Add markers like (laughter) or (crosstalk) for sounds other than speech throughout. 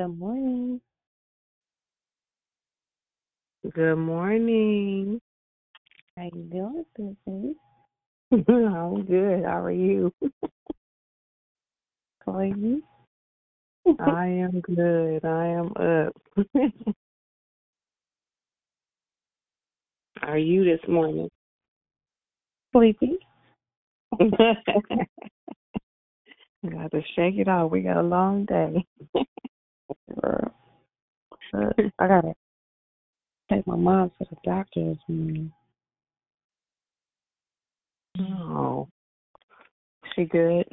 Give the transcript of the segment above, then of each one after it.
Good morning. Good morning. How you doing, Susie? (laughs) I'm good. How are you? (laughs) You? I am good. I am up. How (laughs) are you this morning? Sleepy? got to shake it off. We got a long day. Girl. Uh, I gotta take my mom to the doctor this morning. Oh, she good?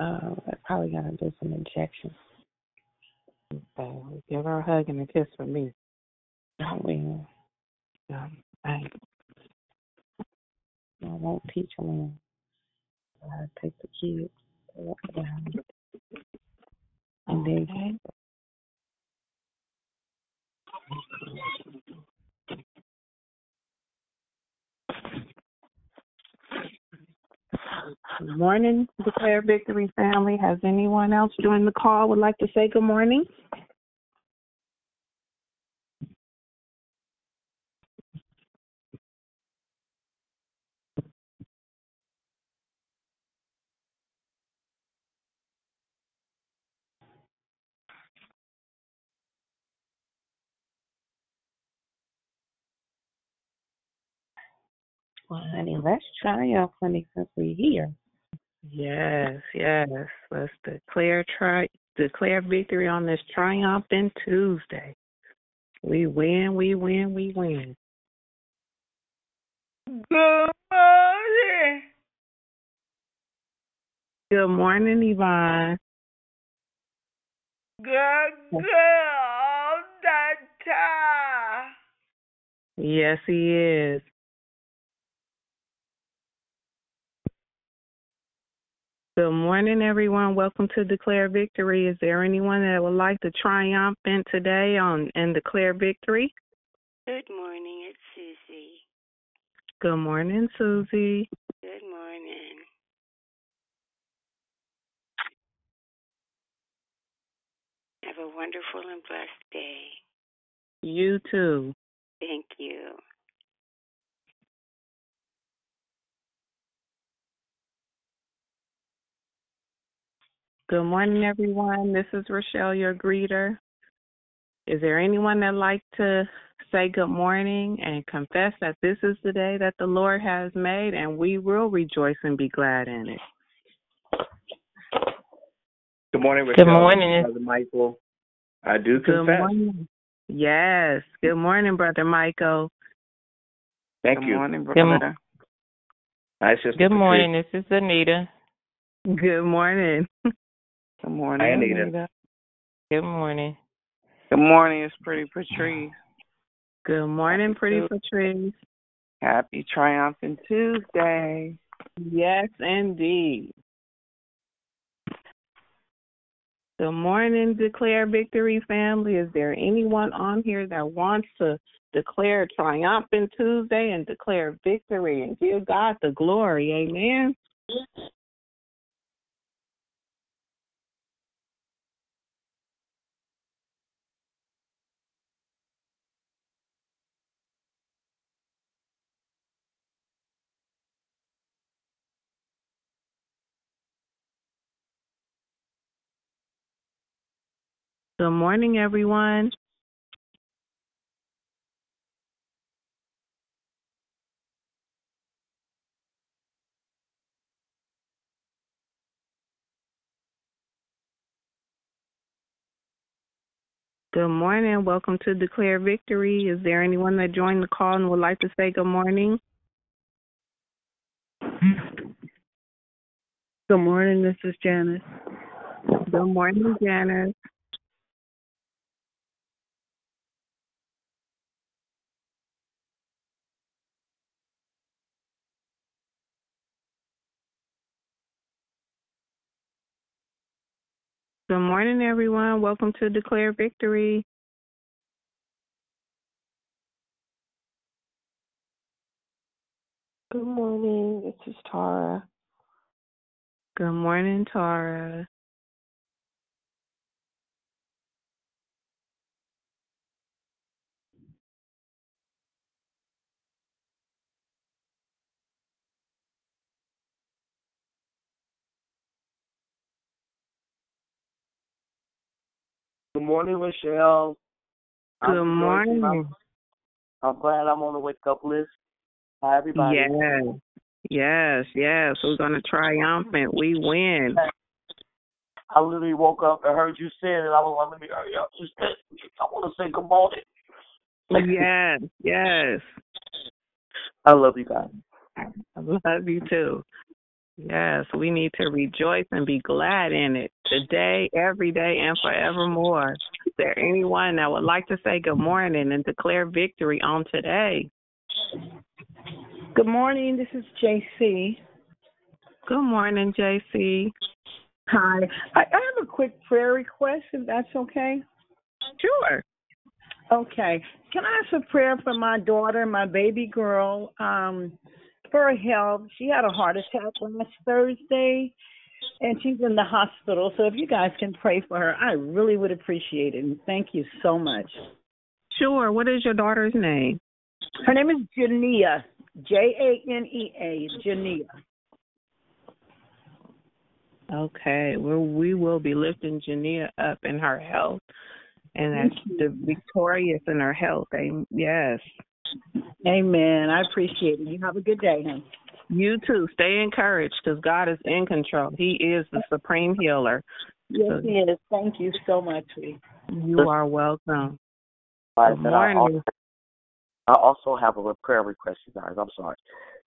Uh, I probably gotta do some injections. Okay, give her a hug and a kiss for me. I will. Um, thanks. I won't teach them how to take the kids to walk around. And then Okay. Good morning, Declare Victory family. Has anyone else joined the call would like to say good morning? Well, honey, let's triumph, honey, since we're here. Yes, yes. Let's declare tri- declare victory on this triumphant Tuesday. We win, we win, we win. Good morning. Good morning, Yvonne. Good girl all the time. Yes, he is. Good morning, everyone. Welcome to Declare Victory. Is there anyone that would like to triumphant today on and declare victory? Good morning, it's Susie. Good morning, Susie. Good morning. Have a wonderful and blessed day. You too. Thank you. Good morning, everyone. This is Rochelle, your greeter. Is there anyone that'd like to say good morning and confess that this is the day that the Lord has made and we will rejoice and be glad in it? Good morning, Good morning. Brother Michael. I do Good confess. morning. Yes. Good morning, Brother Michael. Thank Good you. morning, Good mo- brother. Hi, Sister Good morning. This is Anita. Good morning. (laughs) Good morning, Hi, Anita. Anita. Good morning. Good morning, it's Pretty Patrice. Good morning, Happy Pretty Tuesday. Patrice. Happy Triumphant Tuesday. Yes, indeed. Good morning, Declare Victory family. Is there anyone on here that wants to declare triumphant Tuesday and declare victory and give God the glory? Amen. Good morning, everyone. Good morning. Welcome to Declare Victory. Is there anyone that joined the call and would like to say good morning? Good morning, this is Janice. Good morning, Janice. Good morning, everyone. Welcome to Declare Victory. Good morning. This is Tara. Good morning, Tara. Good morning, Rochelle. I'm Good morning. I'm, I'm glad I'm on the wake up list. Hi, everybody. Yes, yes, yes. We're gonna triumphant. We win. I literally woke up and heard you say it, and I was like, let me uh, hurry up. Just, uh, I want to say good morning. Yes, yes. I love you guys. I love you too. Yes, we need to rejoice and be glad in it today, every day, and forevermore. Is there anyone that would like to say good morning and declare victory on today? Good morning. This is JC. Good morning, JC. Hi. I, I have a quick prayer request, if that's okay. Sure. Okay. Can I ask a prayer for my daughter, my baby girl, um, for her health? She had a heart attack last Thursday, and she's in the hospital. So if you guys can pray for her, I really would appreciate it. And thank you so much. Sure. What is your daughter's name? Her name is Janea. J A N E A. Janea. Okay. Well, we will be lifting Janea up in her health, and that's the victorious in her health. Am- Yes. Amen. I appreciate it. You have a good day, honey. You too. Stay encouraged because God is in control. He is the supreme healer. Yes, he is. Thank you so much, sweetie. You are welcome. I Good morning. also, I also have a prayer request, you guys. I'm sorry.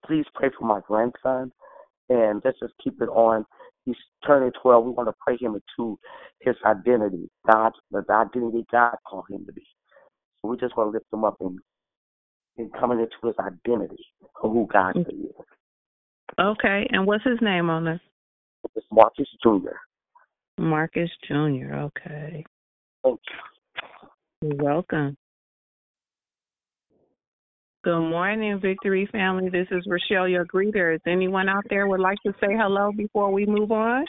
Please pray for my grandson, and let's just keep it on. He's turning 12. We want to pray him into his identity, God, the identity God called him to be. So we just want to lift him up and, and coming into his identity of who God mm. said he is. Okay. And what's his name on this? It's Marcus Jr. Marcus Jr. Okay. Thank you. You're welcome. Good morning, Victory family. This is Rochelle, your greeter. Is anyone out there would like to say hello before we move on?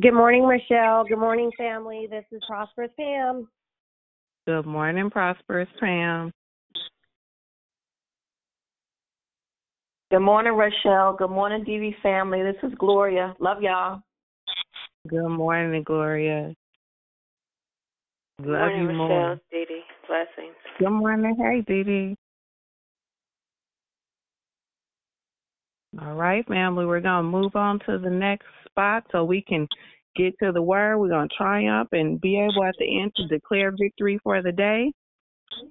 Good morning, Rochelle. Good morning, family. This is Prosperous Pam. Good morning, Prosperous Pam. Good morning, Rochelle. Good morning, DV family. This is Gloria. Love y'all. Good morning, Gloria. Love Good morning, you Rochelle. more. Dee Dee. Blessings. Good morning. Hey, Dee Dee. All right, family. We're going to move on to the next spot so we can get to the word. We're going to triumph and be able at the end to declare victory for the day.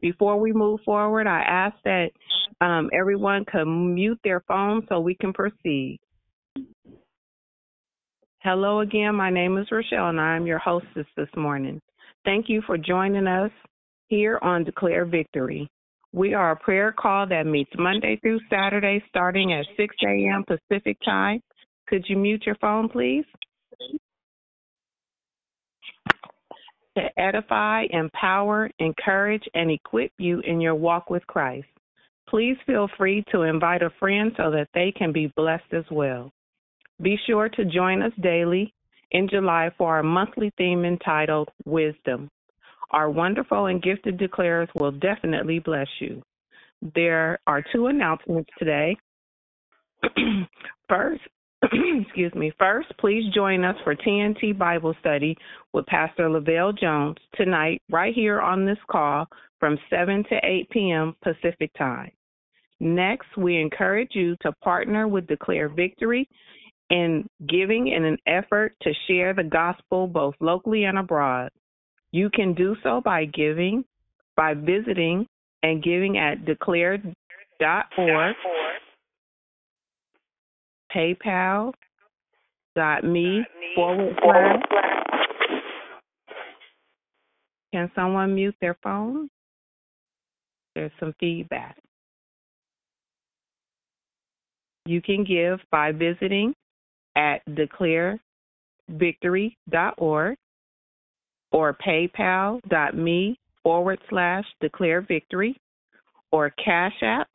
Before we move forward, I ask that um, everyone can mute their phone so we can proceed. Hello again. My name is Rochelle, and I am your hostess this morning. Thank you for joining us here on Declare Victory. We are a prayer call that meets Monday through Saturday starting at 6 a.m. Pacific Time. Could you mute your phone, please? To edify, empower, encourage, and equip you in your walk with Christ. Please feel free to invite a friend so that they can be blessed as well. Be sure to join us daily in July for our monthly theme entitled Wisdom. Our wonderful and gifted declarers will definitely bless you. There are two announcements today. (clears throat) First, (clears throat) excuse me. First, please join us for TNT Bible study with Pastor Lavelle Jones tonight, right here on this call from 7 to 8 p.m. Pacific Time. Next, we encourage you to partner with Declare Victory in giving in an effort to share the gospel both locally and abroad. You can do so by giving, by visiting and giving at declared.org, paypal.me forward slash. Can someone mute their phone? There's some feedback. You can give by visiting at declarevictory.org or paypal.me forward slash declare victory or cash app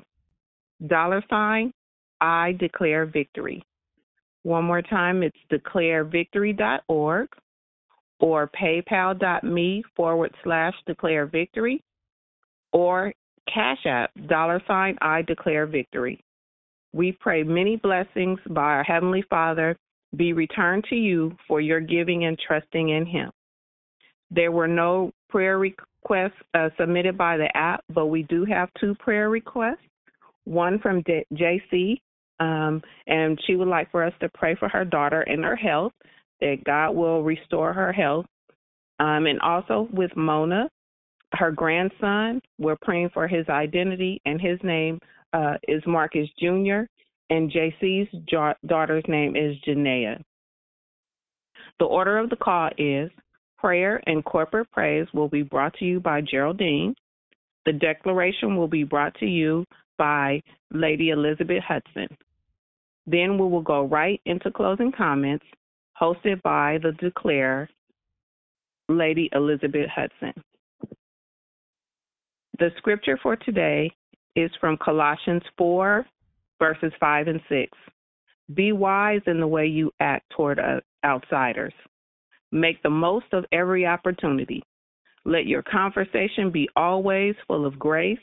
dollar sign I declare victory. One more time, it's declarevictory.org or paypal.me forward slash declare victory or cash app dollar sign I declare victory. We pray many blessings by our Heavenly Father be returned to you for your giving and trusting in Him. There were no prayer requests uh, submitted by the app, but we do have two prayer requests. One from JC, um, and she would like for us to pray for her daughter and her health, that God will restore her health. Um, and also with Mona, her grandson, we're praying for his identity, and his name uh, is Marcus Jr., and JC's daughter's name is Janea. The order of the call is prayer and corporate praise will be brought to you by Geraldine. The declaration will be brought to you by Lady Elizabeth Hudson. Then we will go right into closing comments, hosted by the declare, Lady Elizabeth Hudson. The scripture for today is from Colossians 4, verses 5 and 6. Be wise in the way you act toward uh, outsiders. Make the most of every opportunity. Let your conversation be always full of grace,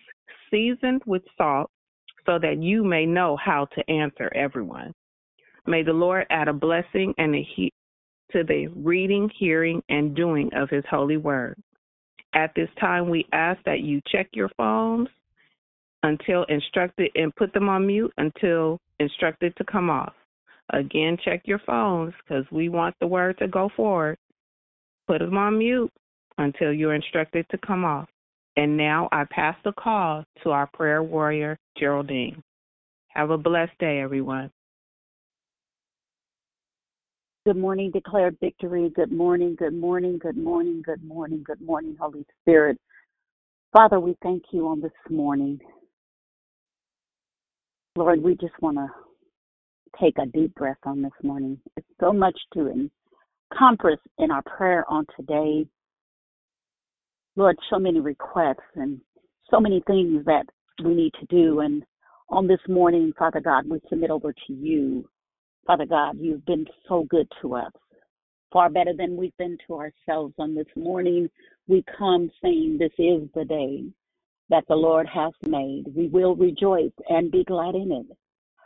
seasoned with salt, so that you may know how to answer everyone. May the Lord add a blessing and a he- to the reading, hearing, and doing of his holy word. At this time, we ask that you check your phones until instructed and put them on mute until instructed to come off. Again, check your phones because we want the word to go forward. Put them on mute until you're instructed to come off. And now I pass the call to our prayer warrior, Geraldine. Have a blessed day, everyone. Good morning, declared victory. Good morning, good morning, good morning, good morning, good morning, Holy Spirit. Father, we thank you on this morning. Lord, we just want to take a deep breath on this morning. It's so much to encompass in our prayer on today. Lord, so many requests and so many things that we need to do. And on this morning, Father God, we submit over to you. Father God, you've been so good to us, far better than we've been to ourselves on this morning. We come saying this is the day that the Lord has made. We will rejoice and be glad in it.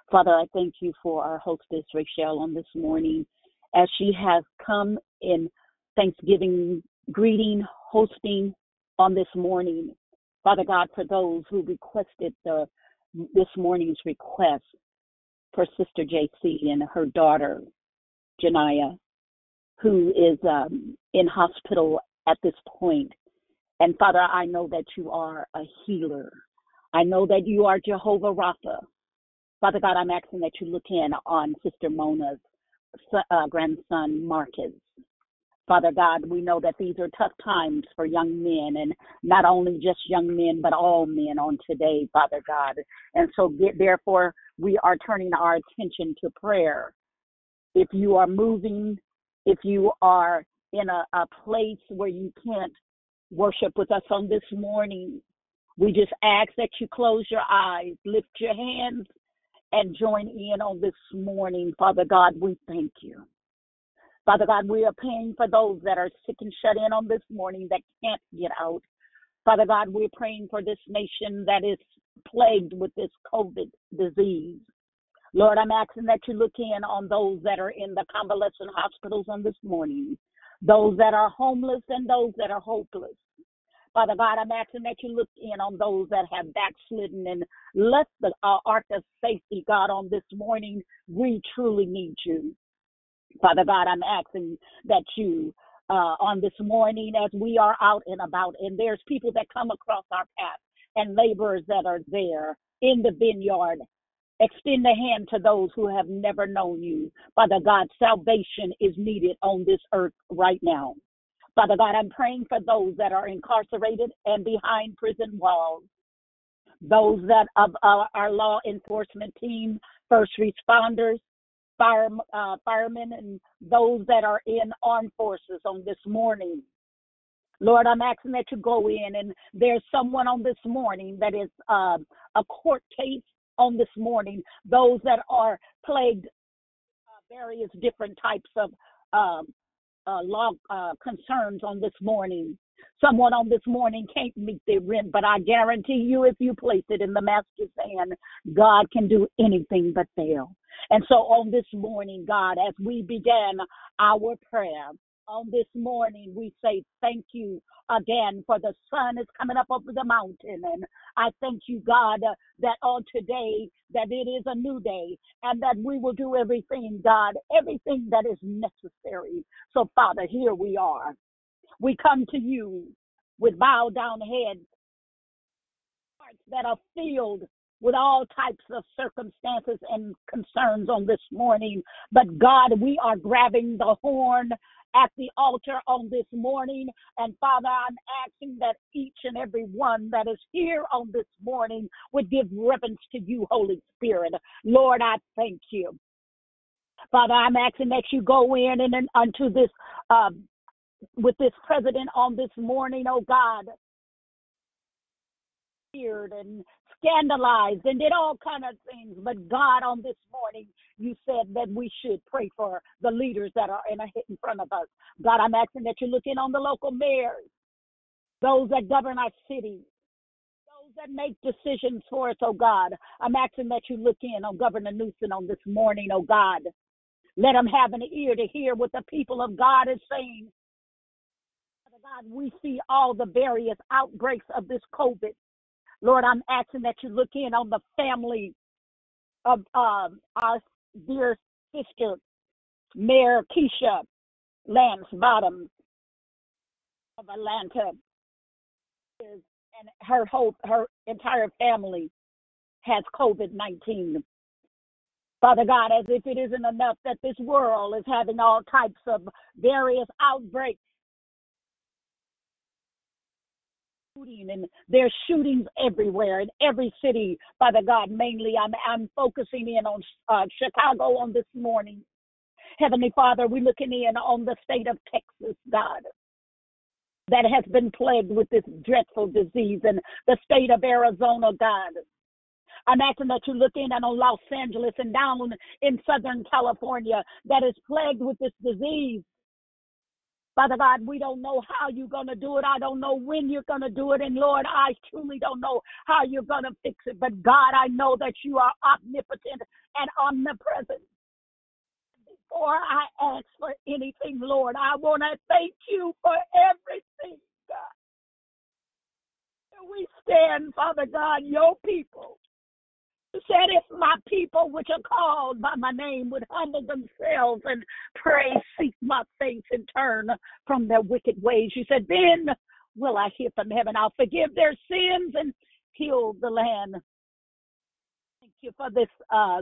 Father, I thank you for our hostess, Rachel, on this morning as she has come in Thanksgiving greeting, hosting on this morning. Father God, for those who requested the this morning's request for Sister JC and her daughter, Janea, who is um, in hospital at this point. And Father, I know that you are a healer. I know that you are Jehovah Rapha. Father God, I'm asking that you look in on Sister Mona's uh, grandson, Marcus. Father God, we know that these are tough times for young men, and not only just young men, but all men on today, Father God. And so, get, therefore, we are turning our attention to prayer. If you are moving, if you are in a, a place where you can't worship with us on this morning, we just ask that you close your eyes, lift your hands, and join in on this morning. Father God, we thank you. Father God, we are praying for those that are sick and shut in on this morning that can't get out. Father God, we're praying for this nation that is plagued with this COVID disease. Lord, I'm asking that you look in on those that are in the convalescent hospitals on this morning, those that are homeless and those that are hopeless. Father God, I'm asking that you look in on those that have backslidden and left the uh, ark of safety, God, on this morning. We truly need you. Father God, I'm asking that you, uh, on this morning, as we are out and about, and there's people that come across our path and laborers that are there in the vineyard, extend a hand to those who have never known you. Father God, salvation is needed on this earth right now. Father God, I'm praying for those that are incarcerated and behind prison walls, those that of uh, our law enforcement team, first responders, fire, uh, firemen and those that are in armed forces on this morning. Lord, I'm asking that you go in, and there's someone on this morning that is um, a court case on this morning. Those that are plagued uh, various different types of um, uh, law uh, concerns on this morning. Someone on this morning can't meet their rent, but I guarantee you, if you place it in the master's hand, God can do anything but fail. And so on this morning, God, as we began our prayer, on this morning, we say thank you again for the sun is coming up over the mountain. And I thank you, God, that on today, that it is a new day and that we will do everything, God, everything that is necessary. So, Father, here we are. We come to you with bowed down heads, hearts that are filled with all types of circumstances and concerns on this morning. But God, we are grabbing the horn at the altar on this morning. And Father, I'm asking that each and every one that is here on this morning would give reverence to you, Holy Spirit. Lord, I thank you. Father, I'm asking that you go in and, and unto this, uh, with this president on this morning, oh God and scandalized and did all kind of things. But God, on this morning, you said that we should pray for the leaders that are in, a, in front of us. God, I'm asking that you look in on the local mayors, those that govern our city, those that make decisions for us, oh God. I'm asking that you look in on Governor Newsom on this morning, oh God. Let him have an ear to hear what the people of God is saying. God, we see all the various outbreaks of this COVID. Lord, I'm asking that you look in on the family of um, our dear sister, Mayor Keisha Lance Bottoms of Atlanta, and her whole her entire family has COVID nineteen. Father God, as if it isn't enough that this world is having all types of various outbreaks and there's shootings everywhere in every city father god mainly i'm i'm focusing in on uh, chicago on this morning heavenly father we're looking in on the state of texas god that has been plagued with this dreadful disease and the state of arizona god I'm asking that you look in on Los Angeles and down in Southern California that is plagued with this disease. Father God, we don't know how you're going to do it. I don't know when you're going to do it. And Lord, I truly don't know how you're going to fix it. But God, I know that you are omnipotent and omnipresent. Before I ask for anything, Lord, I want to thank you for everything, God. We stand, Father God, your people said, If my people, which are called by my name, would humble themselves and pray, seek my face, and turn from their wicked ways, you said, Then will I hear from heaven. I'll forgive their sins and heal the land. Thank you for this uh,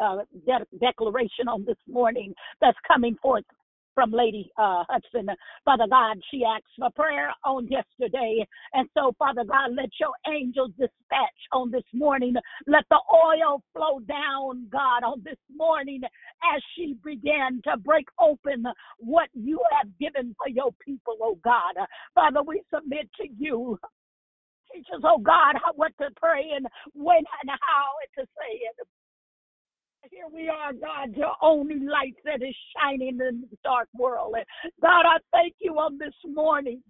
uh, de- declaration on this morning that's coming forth from Lady uh, Hudson. Father God, she asked for prayer on yesterday. And so, Father God, let your angels dispatch on this morning. Let the oil flow down, God, on this morning as she began to break open what you have given for your people, oh God. Father, we submit to you. Teach us, oh God, what to pray and when and how to say it. Here we are, God, your only light that is shining in the dark world. And God, I thank you on this morning.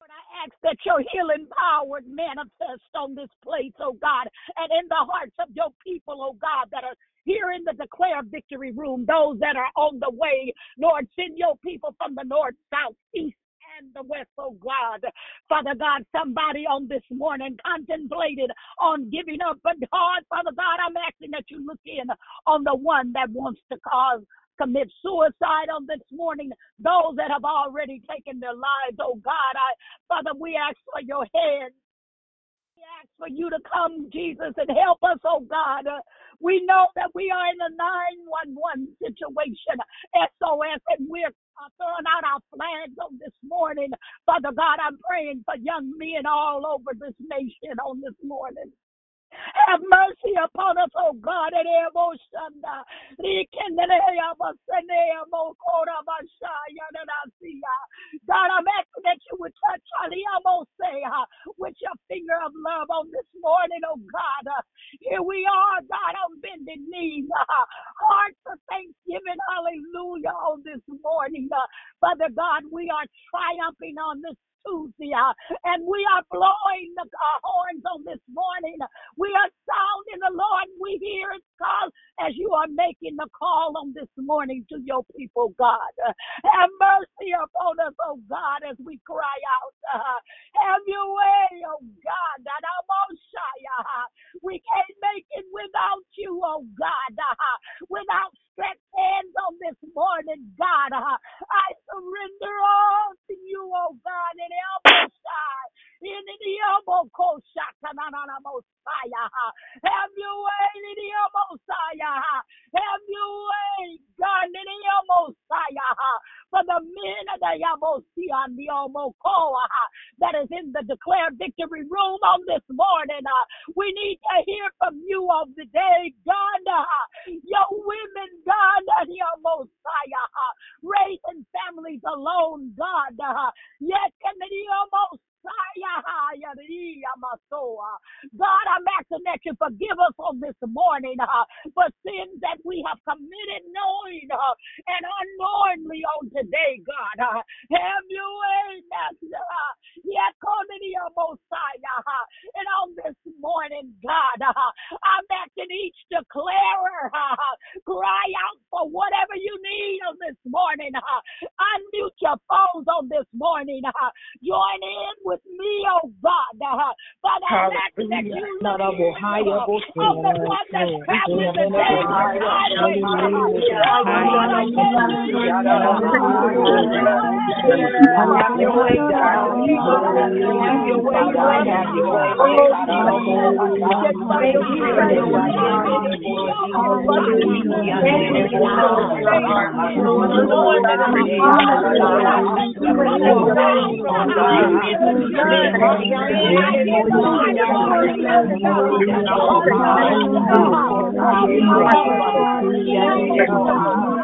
Lord, I ask that your healing power manifest on this place, oh God, and in the hearts of your people, oh God, that are here in the declare victory room, those that are on the way. Lord, send your people from the north, south, east, and the west, oh God. Father God, somebody on this morning contemplated on giving up, but God, Father God, I'm asking that you look in on the one that wants to cause commit suicide on this morning, those that have already taken their lives, oh God, I Father, we ask for your hand We ask for you to come, Jesus, and help us, oh God. We know that we are in a 911 situation, SOS, and we're uh, throwing out our flags on this morning. Father God, I'm praying for young men all over this nation on this morning. Have mercy upon us, oh God. Eh, God, I'm asking that you would touch with your finger of love on this morning, oh God. Here we are, God, on bending knees. Hearts of thanksgiving, hallelujah, on this morning. Father God, we are triumphing on this Tuesday, uh, and we are blowing the uh, horns on this morning. We are sounding the Lord. We hear his call as you are making the call on this morning to your people, God. Have mercy upon us, oh God, as we cry out. Uh, have your way, oh God. We can't make it without you, oh God. Uh, without stretched hands on this morning, God. Uh, I surrender all to you, oh God, in us, God. In the elbow, Messiah. Have your way, Lydia Messiah. Have your way, God, in Lydia Messiah. For the men of the Yamosia and the Omokoa uh, that is in the declared victory room on this morning. Uh. We need to hear from you of the day, God. Uh, your women, God, and your Messiah. Raising families alone, God. Yet can the God, I'm asking that you forgive us on this morning uh, for sins that we have committed knowing uh, and unknowingly on today, God. Uh, have way, Master. Uh, and on this morning, God, uh, I'm asking each declarer, uh, cry out for whatever you need on this morning. Unmute your phones on this morning. Join in with me, oh God. Uh, Father, I'm asking that you look on the one that's traveling today. Hallelujah.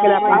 que la paz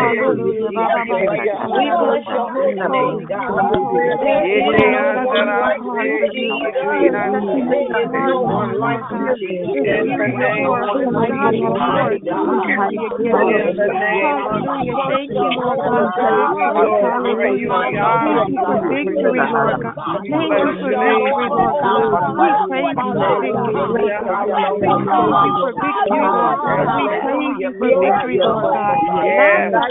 We praise you holy name, We Thank you for victory, Lord God. We praise you for victory, Lord God.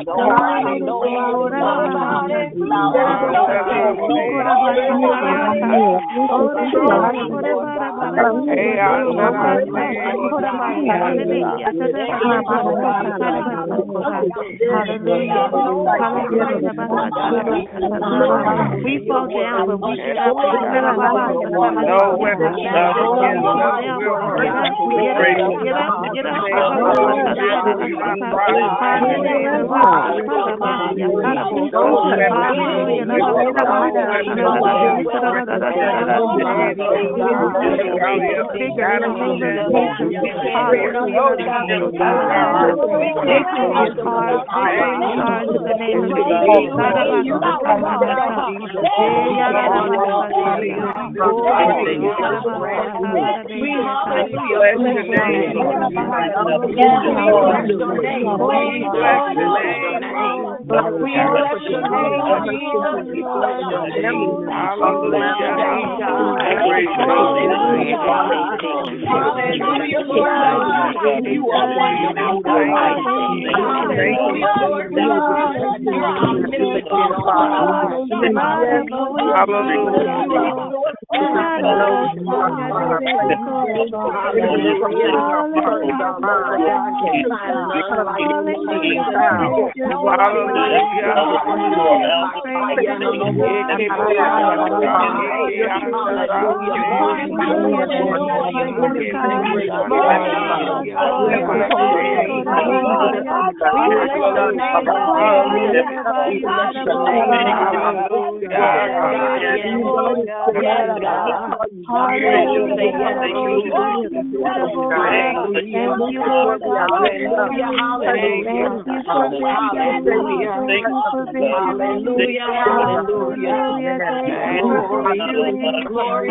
We fall down, but we get up. Bless the name your. We. We You Hallelujah. Hallelujah. Hallelujah. Hallelujah. Hallelujah. Glory, glory.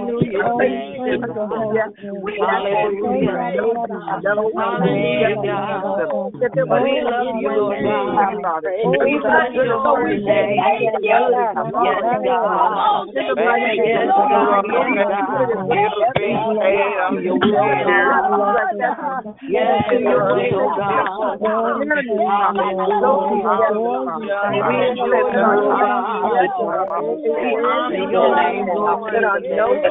Hallelujah. We you, We. We We.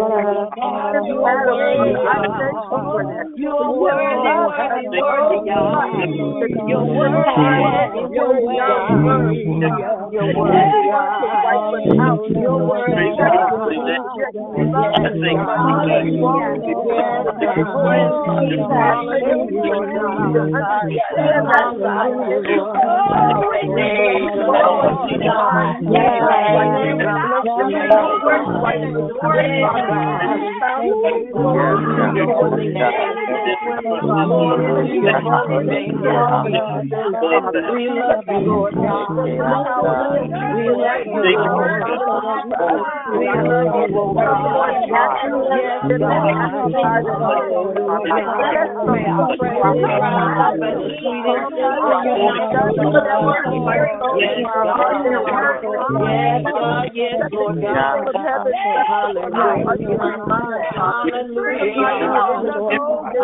Thank You're. You're you're you're. You're Yes, Lord, yes, Lord. God. Hallelujah. Yes,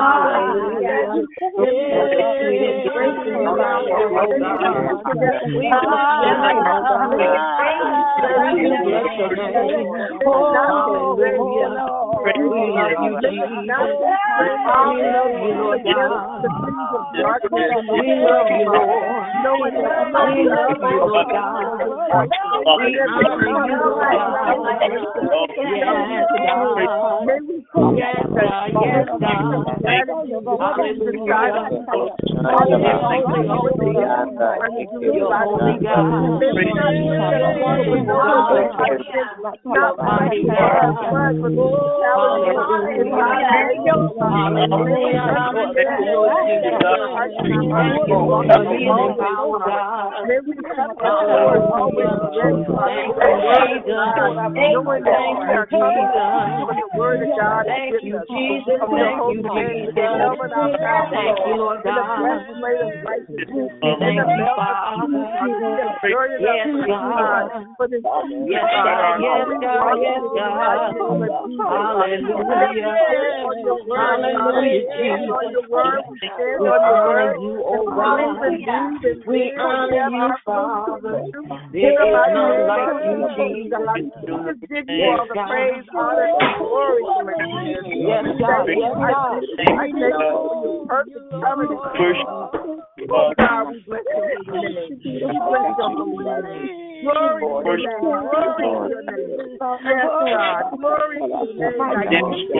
Yes, God, yes, Lord God. Thank you, Jesus. Thank you, Jesus. Thank you, Lord God. Thank you, Father. Yes, God. Yes, God. Yes, God. Yes, God. Hallelujah. Hallelujah, Jesus. We honor you, oh God. We honor you, Father. There is none like you, Jesus. Yes, God. Yes, God. Yes, God. I thank you. for your perfect covenant. Oh God, we bless your name. We bless your holy name. Glory to your name. Glory to your name. Yes, God. Glory to your name. I give you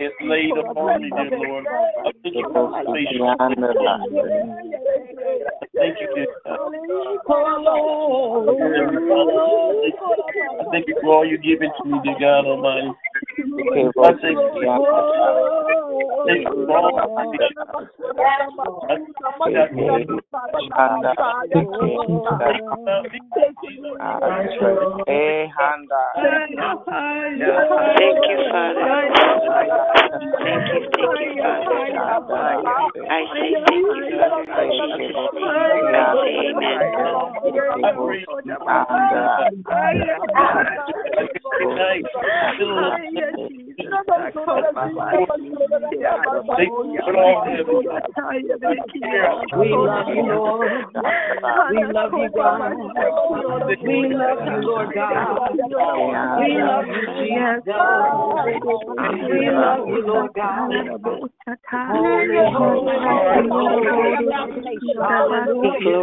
It's laid upon me, dear Lord. I thank you for salvation. Thank you, God. I thank you for all you're giving to me, dear God Almighty. I thank you. Thank you for all Thank you, Father. Thank you, thank you, Father. I say thank you, Father. In Jesus' name. I say amen. We love you, Lord. We love you, God. We love you, Lord God. We love you, Jesus. We love you, Lord God. Holy, holy, holy, holy. Thank you,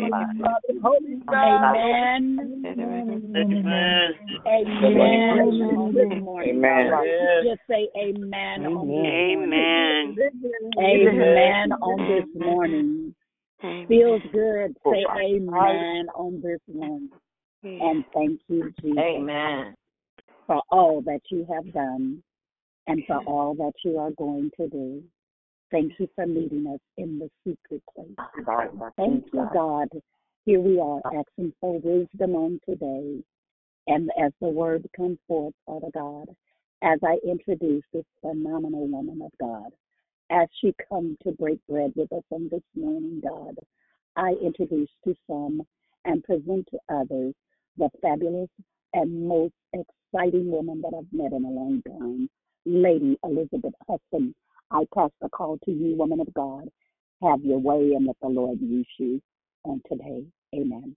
Amen. Amen. Amen. Just say amen on this Amen. Amen on this morning. Feels good. Say amen on this morning. And thank you, Jesus. Amen. For all that you have done and for all that you are going to do. Thank you for meeting us in the secret place. Thank you, God. Here we are asking for wisdom on today. And as the word comes forth, Father God, as I introduce this phenomenal woman of God, as she comes to break bread with us on this morning, God, I introduce to some and present to others the fabulous and most exciting woman that I've met in a long time, Lady Elizabeth Hudson. I pass the call to you, woman of God. Have your way and let the Lord use you on today. Amen.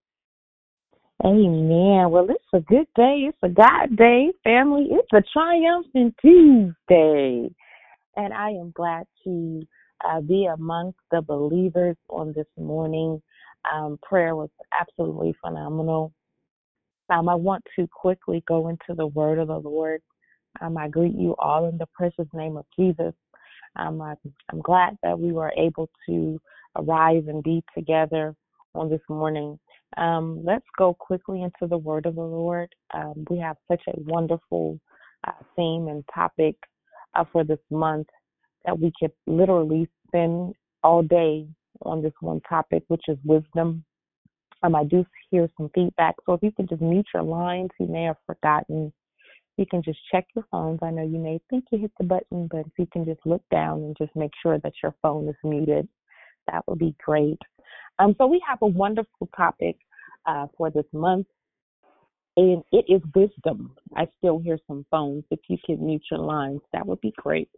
Amen. Well, it's a good day. It's a God day, family. It's a triumphant Tuesday. And I am glad to uh, be amongst the believers on this morning. Um, prayer was absolutely phenomenal. Um, I want to quickly go into the word of the Lord. Um, I greet you all in the precious name of Jesus. Um, I, I'm glad that we were able to arise and be together on this morning. Um, let's go quickly into the word of the Lord. Um, we have such a wonderful uh, theme and topic uh, for this month that we could literally spend all day on this one topic, which is wisdom. Um, I do hear some feedback, so if you can just mute your lines, you may have forgotten. You can just check your phones. I know you may think you hit the button, but if you can just look down and just make sure that your phone is muted, that would be great. Um, so we have a wonderful topic uh, for this month, and it is wisdom. I still hear some phones. If you could mute your lines, that would be great.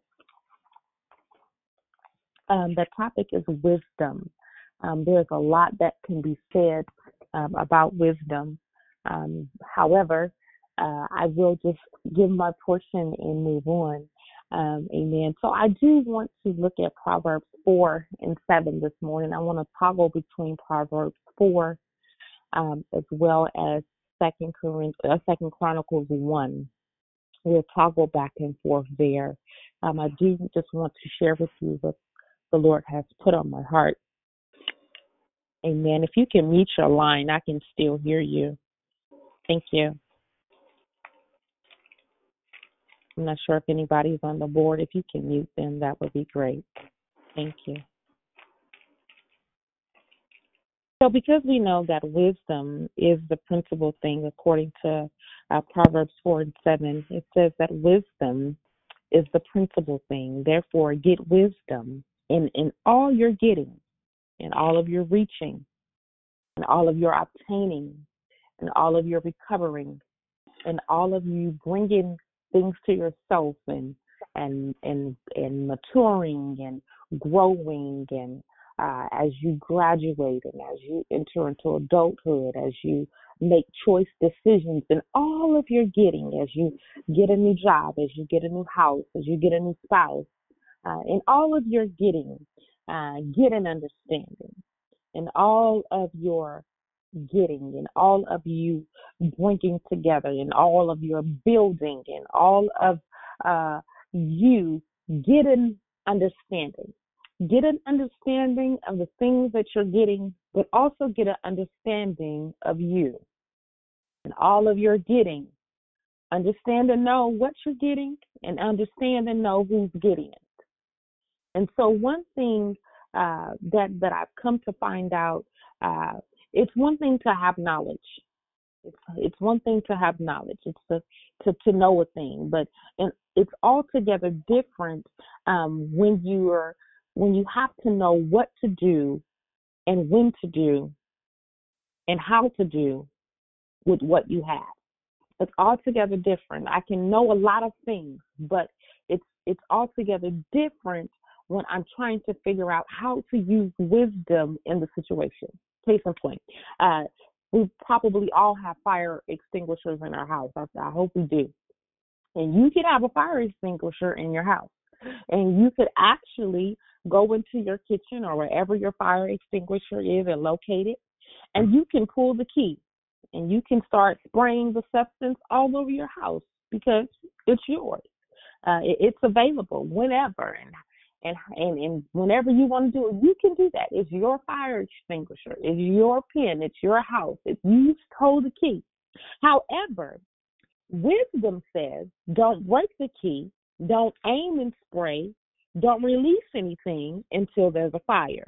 Um, the topic is wisdom. Um, there's a lot that can be said um, about wisdom. Um, however, uh, I will just give my portion and move on. Um, amen. So I do want to look at Proverbs 4 and 7 this morning. I want to toggle between Proverbs 4 um, as well as Second uh, Second Chronicles 1. We'll toggle back and forth there. Um, I do just want to share with you what the Lord has put on my heart. Amen. If you can mute your line, I can still hear you. Thank you. I'm not sure if anybody's on the board. If you can mute them, that would be great. Thank you. So, because we know that wisdom is the principal thing, according to uh, Proverbs 4 and 7, it says that wisdom is the principal thing. Therefore, get wisdom in, in all your getting, in all of your reaching, in all of your obtaining, in all of your recovering, in all of you bringing things to yourself and and and and maturing and growing and uh, as you graduate and as you enter into adulthood, as you make choice decisions and all of your getting, as you get a new job, as you get a new house, as you get a new spouse, uh, in all of your getting, uh, get an understanding. In all of your getting and all of you bringing together and all of your building and all of uh, you get an understanding. Get an understanding of the things that you're getting, but also get an understanding of you and all of your getting. Understand and know what you're getting and understand and know who's getting it. And so, one thing uh, that that I've come to find out uh, it's one thing to have knowledge. It's it's one thing to have knowledge. It's to to, to know a thing, but it's altogether different um, when you are when you have to know what to do and when to do and how to do with what you have. It's altogether different. I can know a lot of things, but it's it's altogether different when I'm trying to figure out how to use wisdom in the situation. Case in point, uh, we probably all have fire extinguishers in our house. I, I hope we do. And you could have a fire extinguisher in your house. And you could actually go into your kitchen or wherever your fire extinguisher is and locate it, and you can pull the key and you can start spraying the substance all over your house because it's yours. Uh, it, it's available whenever and and and and whenever you want to do it, you can do that. It's your fire extinguisher. It's your pen. It's your house. It's you hold the key. However, wisdom says don't break the key, don't aim and spray, don't release anything until there's a fire.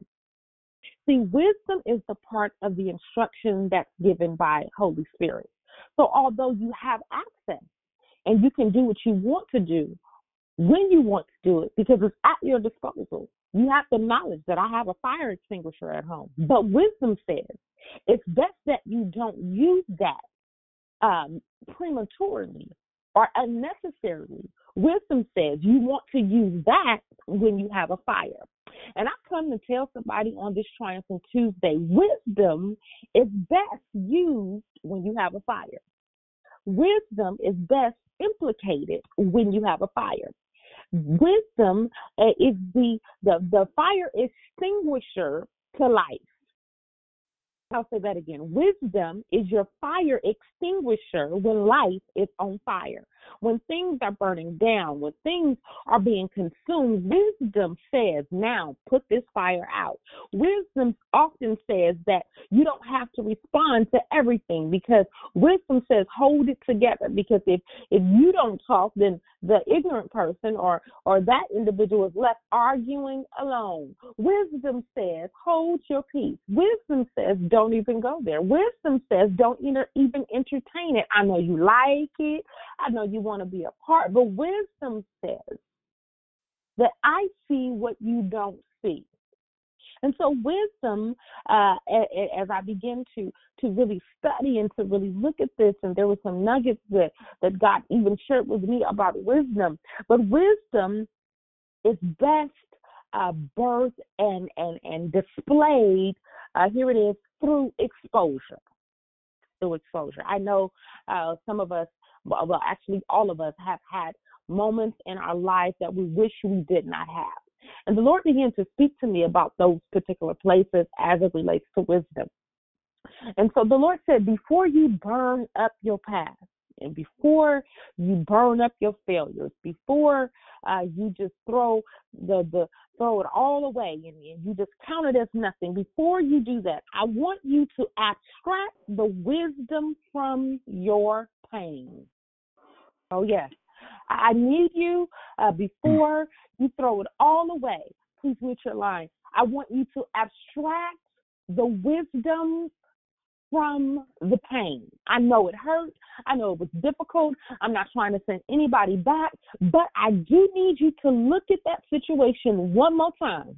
See, wisdom is the part of the instruction that's given by Holy Spirit. So although you have access and you can do what you want to do, when you want to do it because it's at your disposal. You have the knowledge that I have a fire extinguisher at home. But wisdom says it's best that you don't use that um, prematurely or unnecessarily. Wisdom says you want to use that when you have a fire. And I come to tell somebody on this Triumphant Tuesday wisdom is best used when you have a fire. Wisdom is best implicated when you have a fire. Wisdom is the, the the fire extinguisher to life. I'll say that again. Wisdom is your fire extinguisher when life is on fire. When things are burning down, when things are being consumed, wisdom says, now put this fire out. Wisdom often says that you don't have to respond to everything because wisdom says hold it together because if if you don't talk then the ignorant person or or that individual is left arguing alone. Wisdom says hold your peace. Wisdom says don't even go there. Wisdom says don't even entertain it. I know you like it. I know you want to be a part, but wisdom says that I see what you don't see. And so wisdom, uh, as I begin to to really study and to really look at this, and there were some nuggets that that God even shared with me about wisdom. But wisdom is best uh, birthed and and and displayed. Uh, here it is through exposure. Through exposure. I know uh, some of us, well, actually, all of us have had moments in our lives that we wish we did not have. And the Lord began to speak to me about those particular places as it relates to wisdom. And so the Lord said, before you burn up your past, and before you burn up your failures, before uh, you just throw the the throw it all away and, and you just count it as nothing, before you do that, I want you to abstract the wisdom from your pain. Oh yes, I need you uh, before you throw it all away. Please reach your line. I want you to abstract the wisdom from the pain. I know it hurt. I know it was difficult. I'm not trying to send anybody back, but I do need you to look at that situation one more time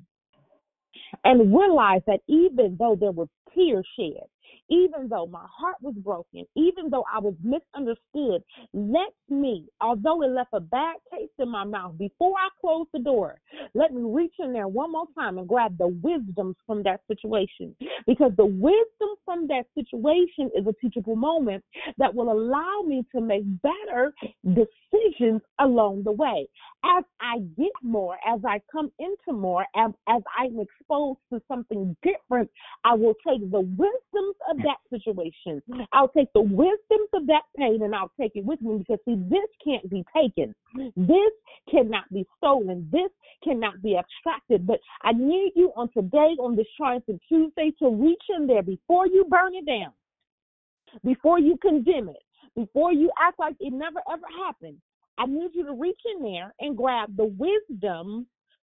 and realize that even though there was tears shed, even though my heart was broken, even though I was misunderstood, let me, although it left a bad taste in my mouth, before I close the door, let me reach in there one more time and grab the wisdom from that situation. Because the wisdom from that situation is a teachable moment that will allow me to make better decisions along the way. As I get more, as I come into more, as, as I'm exposed to something different, I will take the wisdoms of that situation. I'll take the wisdoms of that pain and I'll take it with me because, see, this can't be taken. This cannot be stolen. This cannot be abstracted. But I need you on today, on this Triumphant Tuesday, to reach in there before you burn it down, before you condemn it, before you act like it never ever happened. I need you to reach in there and grab the wisdom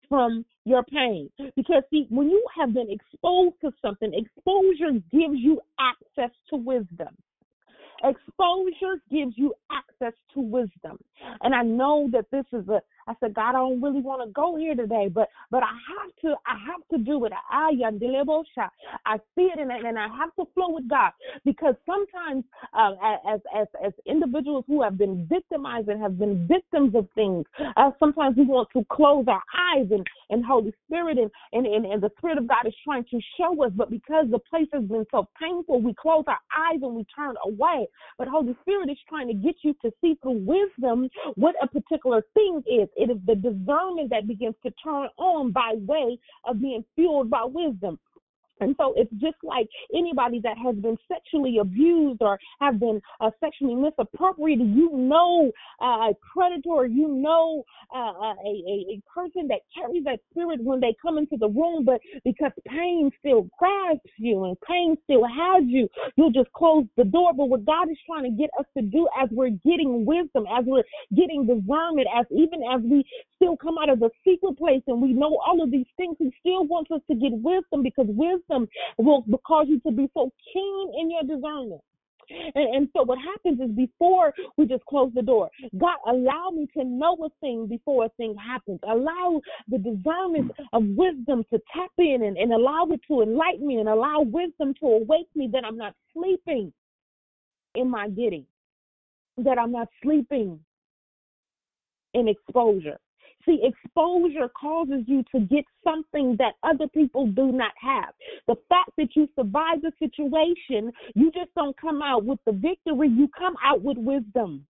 from your pain. Because, see, when you have been exposed to something, exposure gives you access to wisdom. Exposure gives you access to wisdom. And I know that this is a I said, God, I don't really want to go here today, but but I have to I have to do it. I I see it and, and I have to flow with God because sometimes uh, as as as individuals who have been victimized and have been victims of things, uh, sometimes we want to close our eyes and and Holy Spirit and, and and and the Spirit of God is trying to show us, but because the place has been so painful, we close our eyes and we turn away. But Holy Spirit is trying to get you to see through wisdom what a particular thing is. It is the discernment that begins to turn on by way of being fueled by wisdom. And so it's just like anybody that has been sexually abused or have been uh, sexually misappropriated. You know uh, a predator, you know uh, uh, a, a, a person that carries that spirit when they come into the room, but because pain still grasps you and pain still has you, you'll just close the door. But what God is trying to get us to do as we're getting wisdom, as we're getting discernment, as even as we still come out of the secret place and we know all of these things, He still wants us to get wisdom because wisdom wisdom will cause you to be so keen in your discernment. And, and, so what happens is before we just close the door, God allow me to know a thing before a thing happens. Allow the discernment of wisdom to tap in and, and allow it to enlighten me and allow wisdom to awake me that I'm not sleeping in my getting, that I'm not sleeping in exposure. See, exposure causes you to get something that other people do not have. The fact that you survive the situation, you just don't come out with the victory, you come out with wisdom.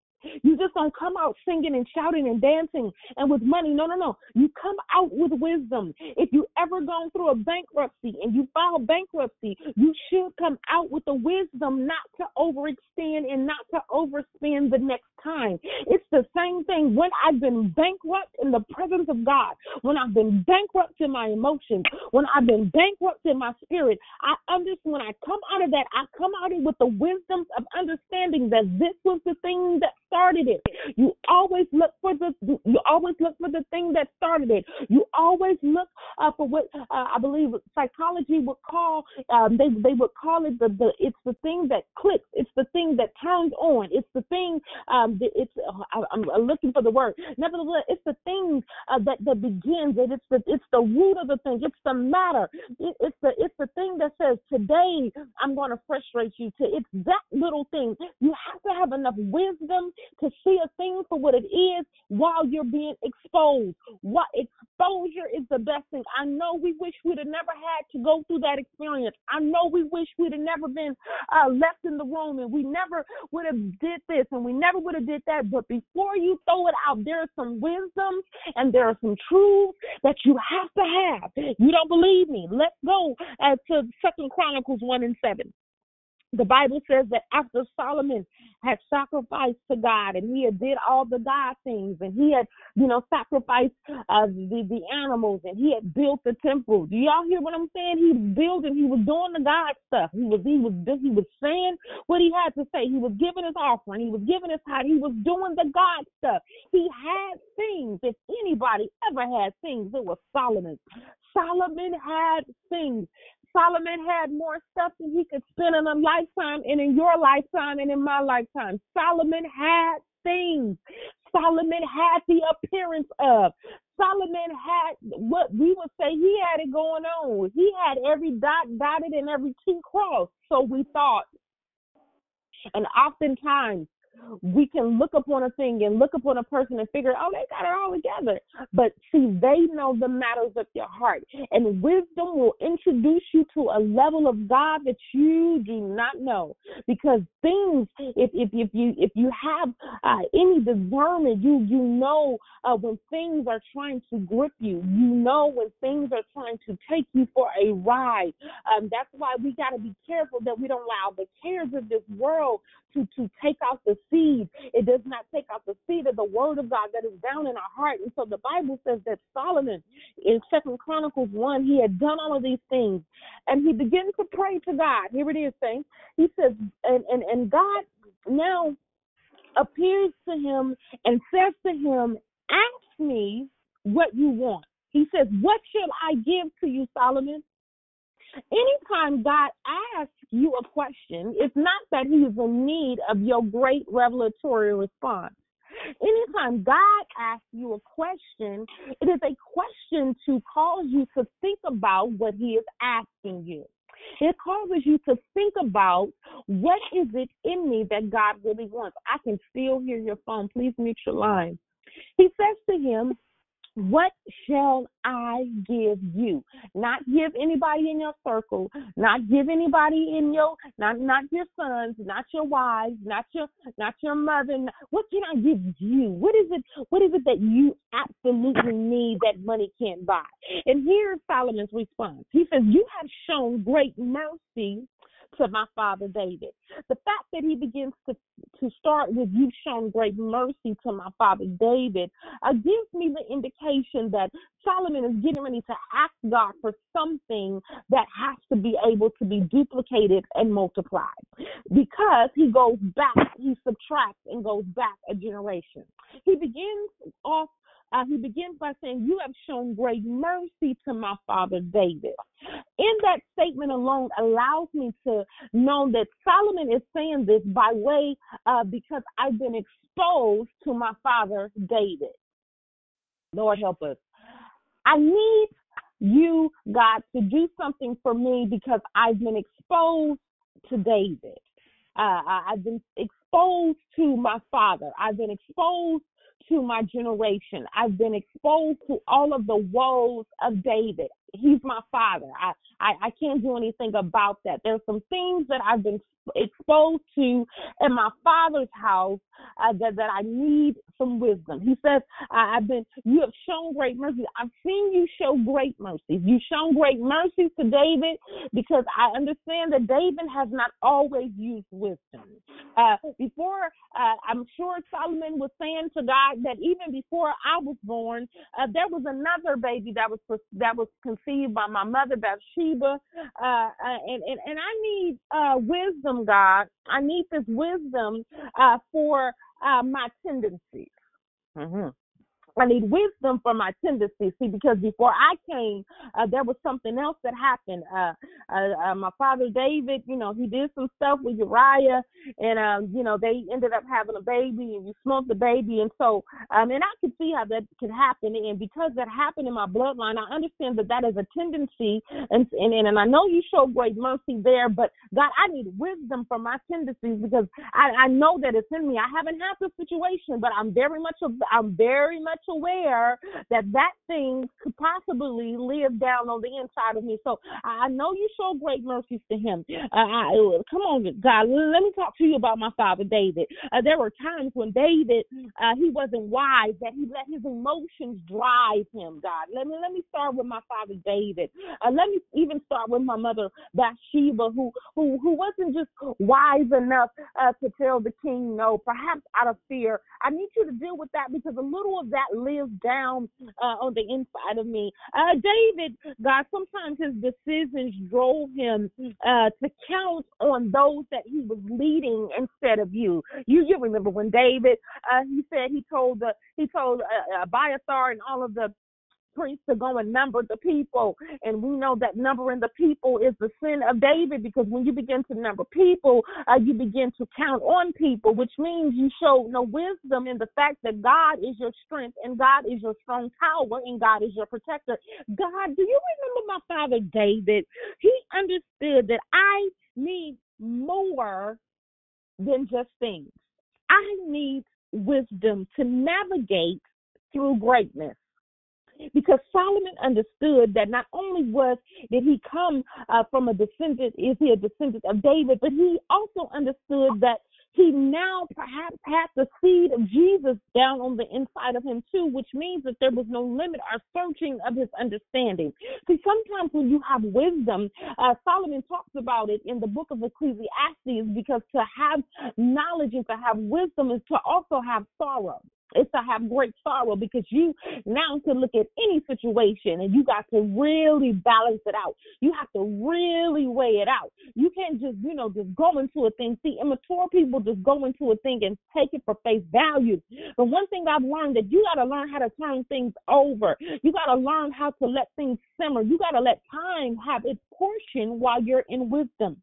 You just don't come out singing and shouting and dancing and with money. No, no, no. You come out with wisdom. If you ever gone through a bankruptcy and you file bankruptcy, you should come out with the wisdom not to overextend and not to overspend the next time. It's the same thing when I've been bankrupt in the presence of God, when I've been bankrupt in my emotions, when I've been bankrupt in my spirit. I understand when I come out of that, I come out with the wisdom of understanding that this was the thing that started it. You always look for the you always look for the thing that started it. You always look uh, for what uh, I believe psychology would call um, they they would call it the, the it's the thing that clicks. It's the thing that turns on. It's the thing um, it's uh, I'm looking for the word. Nevertheless, it's the thing uh, that that begins it. It's the it's the root of the thing. It's the matter. It, it's the it's the thing that says today I'm going to frustrate you. To it's that little thing. You have to have enough wisdom to see a thing for what it is while you're being exposed. What exposure is the best thing. I know we wish we'd have never had to go through that experience. I know we wish we'd have never been uh, left in the room and we never would have did this and we never would have did that. But before you throw it out, there are some wisdom and there are some truths that you have to have. You don't believe me? Let's go uh, to Second Chronicles one and seven the Bible says that after Solomon had sacrificed to God and he had did all the God things and he had, you know, sacrificed uh, the the animals and he had built the temple. Do y'all hear what I'm saying? He was building, he was doing the God stuff. He was he was he was saying what he had to say. He was giving his offering. He was giving his heart. He was doing the God stuff. He had things. If anybody ever had things, it was Solomon. Solomon had things. Solomon had more stuff than he could spend in a lifetime and in your lifetime and in my lifetime. Solomon had things. Solomon had the appearance of. Solomon had what we would say he had it going on. He had every dot dotted and every T crossed, so we thought. And oftentimes we can look upon a thing and look upon a person and figure, oh, they got it all together. But see, they know the matters of your heart. And wisdom will introduce you to a level of God that you do not know. Because things, if if, if you if you have uh, any discernment, you you know uh, when things are trying to grip you. You know when things are trying to take you for a ride. Um, that's why we got to be careful that we don't allow the cares of this world to to take out the seed. It does not take out the seed of the word of God that is down in our heart. And so the Bible says that Solomon in Second Chronicles one, he had done all of these things, and he began to pray to God. Here it is, saying he says, and and and God now appears to him and says to him, "Ask me what you want." He says, "What shall I give to you, Solomon?" Anytime God asks you a question, it's not that He is in need of your great revelatory response. Anytime God asks you a question, it is a question to cause you to think about what He is asking you. It causes you to think about what is it in me that God really wants. I can still hear your phone. Please mute your line. He says to him, what shall I give you? Not give anybody in your circle, not give anybody in your not not your sons, not your wives, not your not your mother. What can I give you? What is it what is it that you absolutely need that money can't buy? And here's Solomon's response. He says, You have shown great mercy to my father David. The fact that he begins to to start with you've shown great mercy to my father David uh, gives me the indication that Solomon is getting ready to ask God for something that has to be able to be duplicated and multiplied because he goes back, he subtracts and goes back a generation. He begins off uh, he begins by saying, You have shown great mercy to my father David. In that statement alone allows me to know that Solomon is saying this by way uh, because I've been exposed to my father David. Lord help us. I need you, God, to do something for me because I've been exposed to David. Uh, I've been exposed to my father. I've been exposed into my generation. I've been exposed to all of the woes of David. He's my father. I, I, I can't do anything about that. There's some things that I've been exposed to in my father's house uh, that, that I need some wisdom. He says, I've been, you have shown great mercy. I've seen you show great mercy. You've shown great mercy to David because I understand that David has not always used wisdom. Uh, before, uh, I'm sure Solomon was saying to God that even before I was born, uh, there was another baby that was that was conceived by my mother Bathsheba, uh, uh, and, and and I need uh, wisdom, God. I need this wisdom uh, for uh, my tendencies. Mm-hmm. I need wisdom for my tendencies. See, because before I came, uh, there was something else that happened. Uh, uh, uh, my father David, you know, he did some stuff with Uriah, and um, you know, they ended up having a baby, and you smoked the baby, and so, um, and I could see how that could happen, and because that happened in my bloodline, I understand that that is a tendency, and and and I know you show great mercy there, but God, I need wisdom for my tendencies because I I know that it's in me. I haven't had the situation, but I'm very much I'm very much aware that that thing could possibly live down on the inside of me. So I know you show great mercies to him. Uh, I, come on, God, let me talk to you about my father David. Uh, there were times when David uh, he wasn't wise, that he let his emotions drive him. God, let me let me start with my father David. Uh, let me even start with my mother Bathsheba, who who who wasn't just wise enough uh, to tell the king no, perhaps out of fear. I need you to deal with that because a little of that lives down uh, on the inside of me. Uh, David, God, sometimes his decisions drove him uh, to count on those that he was leading instead of you. You, you remember when David, uh, he said he told the he told uh, Abiathar and all of the priests to go and number the people. And we know that numbering the people is the sin of David because when you begin to number people, uh, you begin to count on people, which means you show no wisdom in the fact that God is your strength and God is your strong tower and God is your protector. God, do you remember my father David? He understood that I need more than just things. I need wisdom to navigate through greatness because Solomon understood that not only was did he come uh, from a descendant, is he a descendant of David, but he also understood that he now perhaps had the seed of Jesus down on the inside of him too, which means that there was no limit or searching of his understanding. See, sometimes when you have wisdom, uh, Solomon talks about it in the book of Ecclesiastes because to have knowledge and to have wisdom is to also have sorrow it's to have great sorrow because you now can look at any situation and you got to really balance it out. You have to really weigh it out. You can't just, you know, just go into a thing. See, immature people just go into a thing and take it for face value. But one thing I've learned that you got to learn how to turn things over. You got to learn how to let things simmer. You got to let time have its portion while you're in wisdom.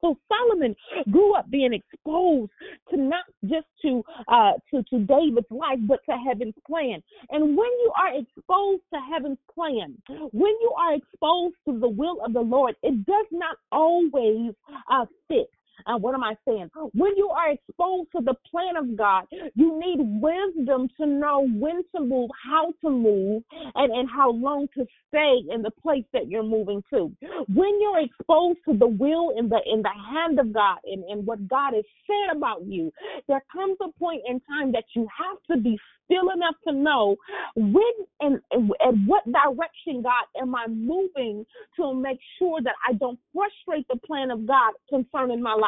So Solomon grew up being exposed to not just to uh, to to David's life, but to heaven's plan. And when you are exposed to heaven's plan, when you are exposed to the will of the Lord, it does not always uh, fit. Uh, what am I saying? When you are exposed to the plan of God, you need wisdom to know when to move, how to move, and, and how long to stay in the place that you're moving to. When you're exposed to the will in the in the hand of God and, and what God has said about you, there comes a point in time that you have to be still enough to know when and, and, and what direction, God, am I moving to make sure that I don't frustrate the plan of God concerning my life.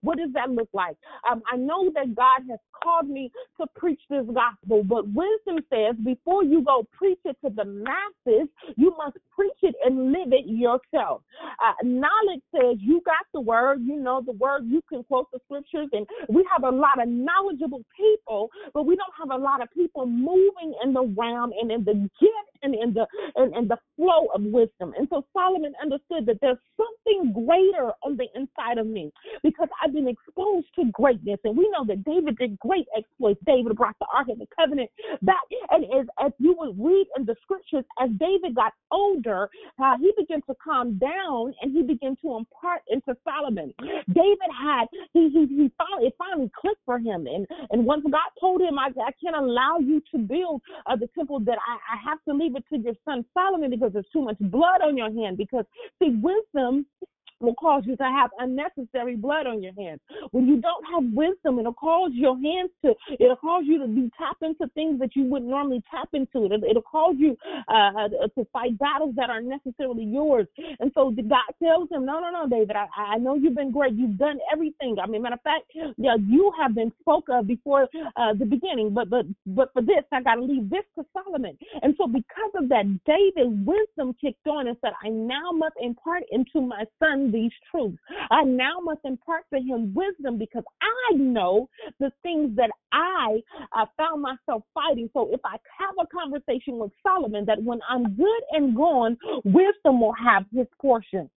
What does that look like? Um, I know that God has called me to preach this gospel, but wisdom says before you go preach it to the masses, you must preach it and live it yourself. Uh, knowledge says you got the word, you know the word, you can quote the scriptures, and we have a lot of knowledgeable people, but we don't have a lot of people moving in the realm and in the gift and in the and, and the flow of wisdom. And so Solomon understood that there's something greater on the inside of me because I've been exposed to greatness. And we know that David did great exploits. David brought the Ark of the Covenant back. And as, as you would read in the scriptures, as David got older, uh, he began to calm down and he began to impart into Solomon. David had he he, he finally it finally clicked for him, and and once God told him, I I can't allow you to build uh, the temple, that I, I have to leave it to your son Solomon because there's too much blood on your hand. Because see, wisdom will cause you to have unnecessary blood on your hands. When you don't have wisdom, it'll cause your hands to, it'll cause you to be tap into things that you wouldn't normally tap into. It'll, it'll cause you uh, to fight battles that aren't necessarily yours. And so God tells him, no, no, no, David, I, I know you've been great. You've done everything. I mean, matter of fact, yeah, you have been spoke of before uh, the beginning, but but but for this, I got to leave this to Solomon. And so because of that, David wisdom kicked on and said, I now must impart into my son these truths. I now must impart to him wisdom because I know the things that I uh, found myself fighting. So if I have a conversation with Solomon, that when I'm good and gone, wisdom will have his portion.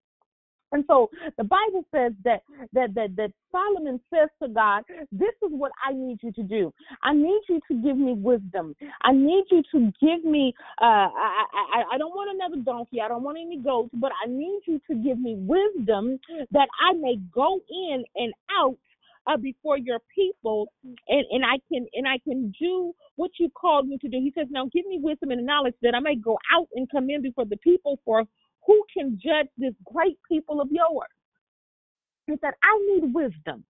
And so the Bible says that that that that Solomon says to God, "This is what I need you to do. I need you to give me wisdom. I need you to give me. Uh, I, I I don't want another donkey. I don't want any goats, but I need you to give me wisdom that I may go in and out uh, before your people and, and I can and I can do what you called me to do. He says, Now give me wisdom and knowledge that I may go out and come in before the people for who can judge this great people of yours? He said, I need wisdom.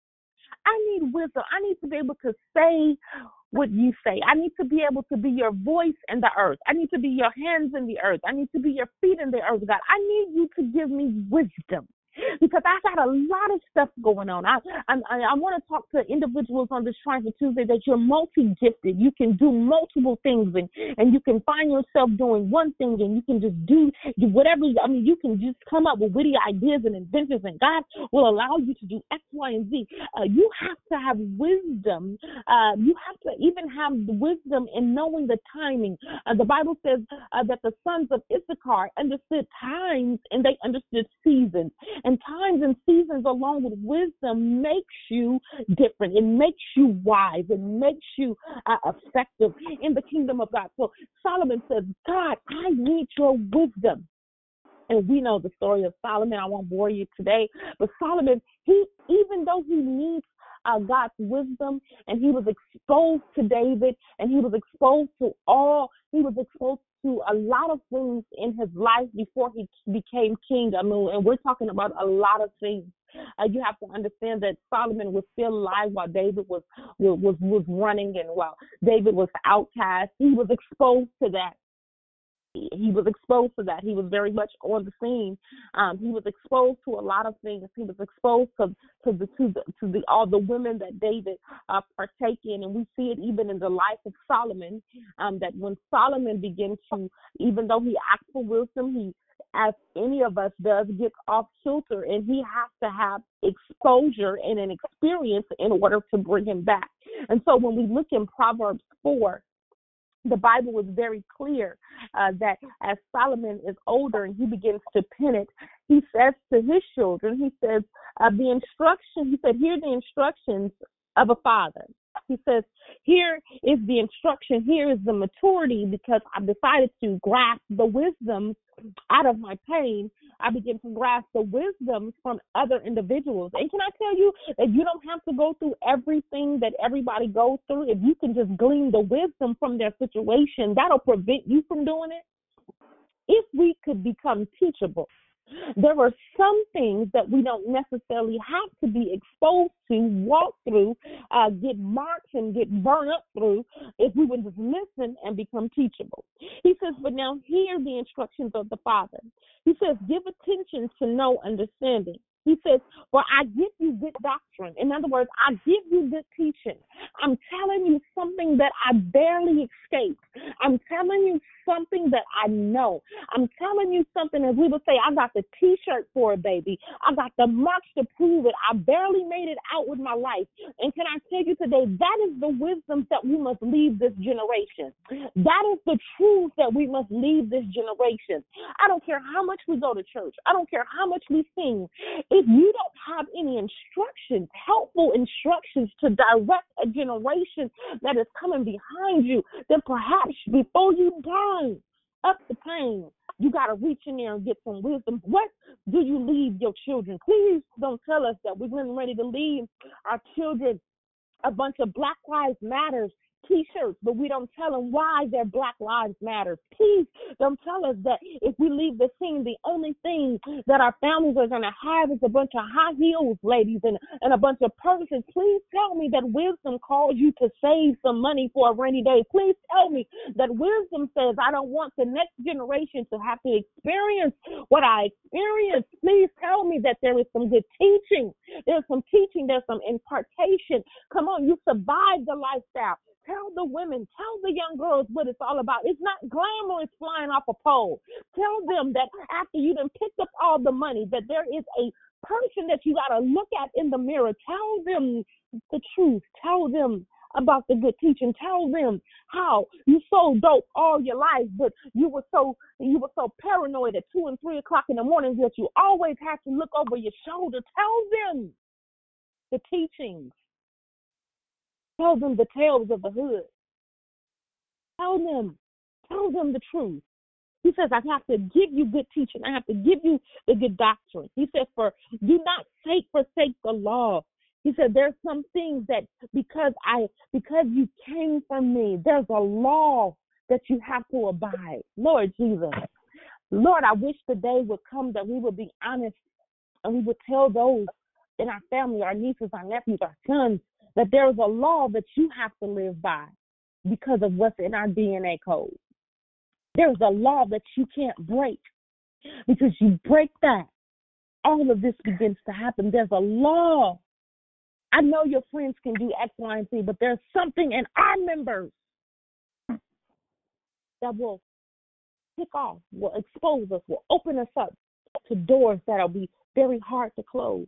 I need wisdom. I need to be able to say what you say. I need to be able to be your voice in the earth. I need to be your hands in the earth. I need to be your feet in the earth, God. I need you to give me wisdom because I got a lot of stuff going on. I I, I want to talk to individuals on this Triumphant Tuesday that you're multi gifted. You can do multiple things, and and you can find yourself doing one thing, and you can just do whatever. I mean, you can just come up with witty ideas and inventions, and God will allow you to do X, Y, and Z. Uh, you have to have wisdom. Uh, you have to even have wisdom in knowing the timing. Uh, the Bible says uh, that the sons of Issachar understood times and they understood seasons. And times and seasons, along with wisdom, makes you different. It makes you wise. It makes you uh, effective in the kingdom of God. So Solomon says, God, I need your wisdom. And we know the story of Solomon. I won't bore you today, but Solomon, he even though he needs uh, God's wisdom, and he was exposed to David, and he was exposed to all, he was exposed to a lot of things in his life before he became king. I mean, and we're talking about a lot of things. Uh, you have to understand that Solomon was still alive while David was was was running, and while David was outcast, he was exposed to that he was exposed to that. He was very much on the scene. Um, he was exposed to a lot of things. He was exposed to to the to the to the all the women that David uh, partake in, and we see it even in the life of Solomon. Um, that when Solomon began to, even though he asked for wisdom, he as any of us does, gets off kilter, and he has to have exposure and an experience in order to bring him back. And so when we look in Proverbs 4, the Bible was very clear uh, that as Solomon is older and he begins to pen it, he says to his children, he says, uh, the instruction, he said, hear the instructions of a father. He says, here is the instruction, here is the maturity because I've decided to grasp the wisdom out of my pain. I begin to grasp the wisdom from other individuals. And can I tell you that you don't have to go through everything that everybody goes through? If you can just glean the wisdom from their situation, that'll prevent you from doing it. If we could become teachable, there are some things that we don't necessarily have to be exposed to, walk through, uh, get marked and get burned up through if we would just listen and become teachable. He says, but now hear the instructions of the Father. He says, give attention to know understanding. He says, For I give you good doctrine. In other words, I give you good teaching. I'm telling you something that I barely escaped. I'm telling you something that I know. I'm telling you something, as we would say, I got the t shirt for it, baby. I got the marks to prove it. I barely made it out with my life. And can I tell you today, that is the wisdom that we must leave this generation. That is the truth that we must leave this generation. I don't care how much we go to church, I don't care how much we sing. If you don't have any instructions, helpful instructions to direct a generation that is coming behind you, then perhaps before you die, up the pain. You got to reach in there and get some wisdom. What do you leave your children? Please don't tell us that we're getting ready to leave our children a bunch of Black Lives Matters t-shirts, but we don't tell them why their Black Lives Matter. Please don't tell us that if we leave the scene, the only thing that our families are going to have is a bunch of high heels ladies and, and a bunch of purses. Please tell me that wisdom calls you to save some money for a rainy day. Please tell me that wisdom says I don't want the next generation to have to experience what I experienced. Please tell me that there is some good teaching. There's some teaching. There's some impartation. Come on, you survived the lifestyle. Tell the women, tell the young girls what it's all about. It's not glamorous flying off a pole. Tell them that after you done picked up all the money, that there is a person that you got to look at in the mirror. Tell them the truth. Tell them about the good teaching. Tell them how you sold dope all your life, but you were so you were so paranoid at two and three o'clock in the morning that you always had to look over your shoulder. Tell them the teachings. Tell them the tales of the hood. Tell them, tell them the truth. He says, I have to give you good teaching. I have to give you the good doctrine. He said, for do not take forsake the law. He said, there's some things that because I because you came from me, there's a law that you have to abide. Lord Jesus. Lord, I wish the day would come that we would be honest and we would tell those in our family, our nieces, our nephews, our sons, that there's a law that you have to live by because of what's in our DNA code. There's a law that you can't break because you break that. All of this begins to happen. There's a law. I know your friends can do X, Y, and Z, but there's something in our members that will kick off, will expose us, will open us up to doors that'll be very hard to close.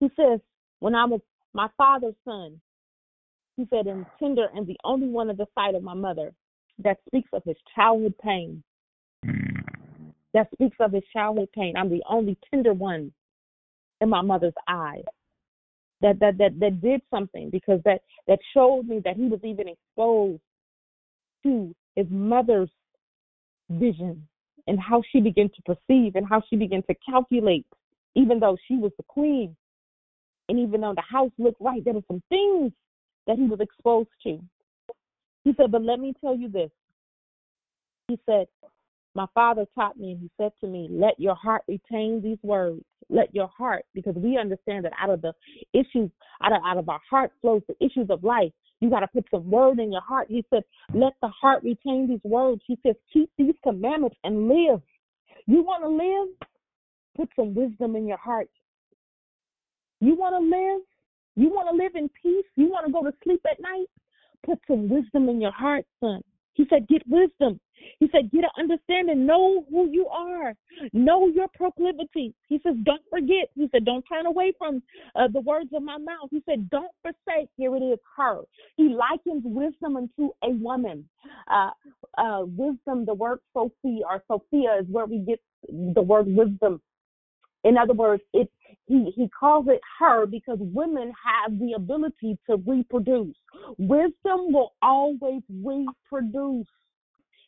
He says, when I was my father's son, he said, and tender and the only one of the sight of my mother that speaks of his childhood pain. That speaks of his childhood pain. I'm the only tender one in my mother's eyes. That that that that did something because that that showed me that he was even exposed to his mother's vision and how she began to perceive and how she began to calculate, even though she was the queen. And even though the house looked right, there were some things that he was exposed to. He said, But let me tell you this. He said, My father taught me, and he said to me, Let your heart retain these words. Let your heart, because we understand that out of the issues, out of, out of our heart flows the issues of life. You got to put some word in your heart. He said, Let the heart retain these words. He says, Keep these commandments and live. You want to live? Put some wisdom in your heart. You want to live? You want to live in peace? You want to go to sleep at night? Put some wisdom in your heart, son. He said, Get wisdom. He said, Get an understanding. Know who you are. Know your proclivity. He says, Don't forget. He said, Don't turn away from uh, the words of my mouth. He said, Don't forsake. Here it is, her. He likens wisdom unto a woman. Uh, uh, wisdom, the word Sophia or Sophia is where we get the word wisdom. In other words, it he, he calls it her because women have the ability to reproduce. Wisdom will always reproduce.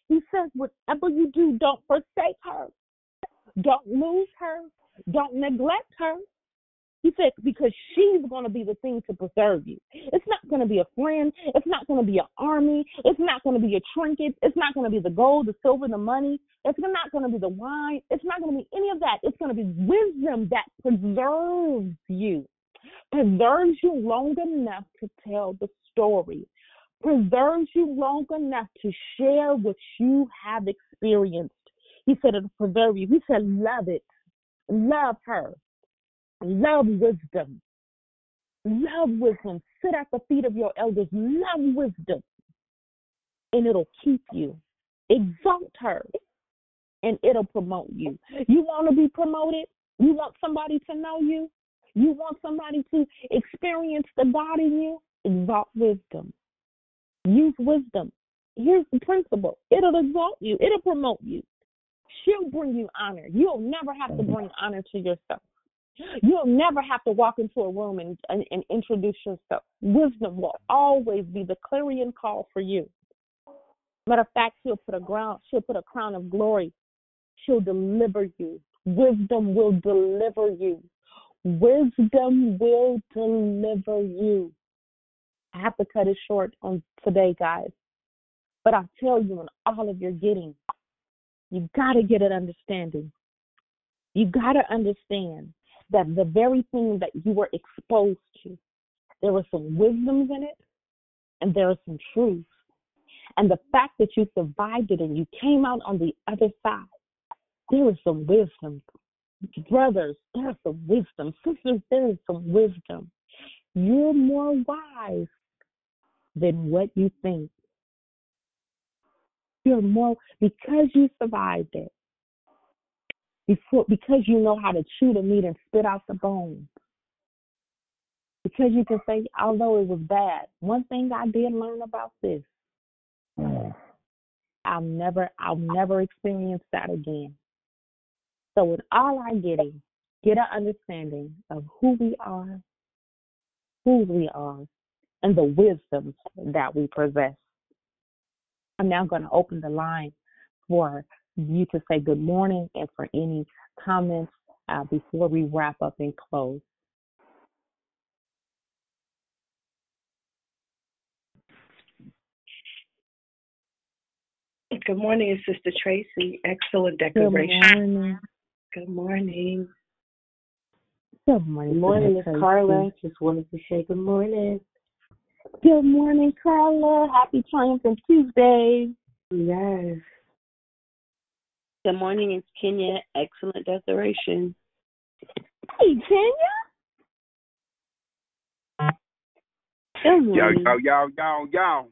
He says, whatever you do, don't forsake her. Don't lose her. Don't neglect her. He said, because she's going to be the thing to preserve you. It's not going to be a friend. It's not going to be an army. It's not going to be a trinket. It's not going to be the gold, the silver, the money. It's not going to be the wine. It's not going to be any of that. It's going to be wisdom that preserves you, preserves you long enough to tell the story, preserves you long enough to share what you have experienced. He said it'll preserve you. He said, love it. Love her. Love wisdom. Love wisdom. Sit at the feet of your elders. Love wisdom. And it'll keep you. Exalt her. And it'll promote you. You want to be promoted? You want somebody to know you? You want somebody to experience the God in you? Exalt wisdom. Use wisdom. Here's the principle it'll exalt you, it'll promote you. She'll bring you honor. You'll never have to mm-hmm. bring honor to yourself. You'll never have to walk into a room and, and, and introduce yourself. Wisdom will always be the clarion call for you. Matter of fact, she'll put a ground, she'll put a crown of glory. She'll deliver you. Wisdom will deliver you. Wisdom will deliver you. I have to cut it short on today, guys. But I tell you, in all of your getting, you've got to get an understanding. You've got to understand that the very thing that you were exposed to, there were some wisdoms in it and there are some truths. And the fact that you survived it and you came out on the other side, there is some wisdom. Brothers, there's some wisdom. Sisters, there is some wisdom. You're more wise than what you think. You're more because you survived it. Before because you know how to chew the meat and spit out the bones. Because you can say, although it was bad, one thing I did learn about this. Mm. I'll never I'll never experience that again. So with all our getting, get an understanding of who we are, who we are, and the wisdom that we possess. I'm now going to open the line for you to say good morning and for any comments uh, before we wrap up and close. Good morning, it's Sister Tracy. Excellent Good declaration. morning. Good morning. Good morning. Good morning, Sister Miss Carla. Just wanted to say good morning. Good morning, Carla. Happy Triumphant Tuesday. Yes. Good morning, it's Kenya. Excellent declaration. Hey, Kenya. Good Yo, morning. yo, yo, yo, yo.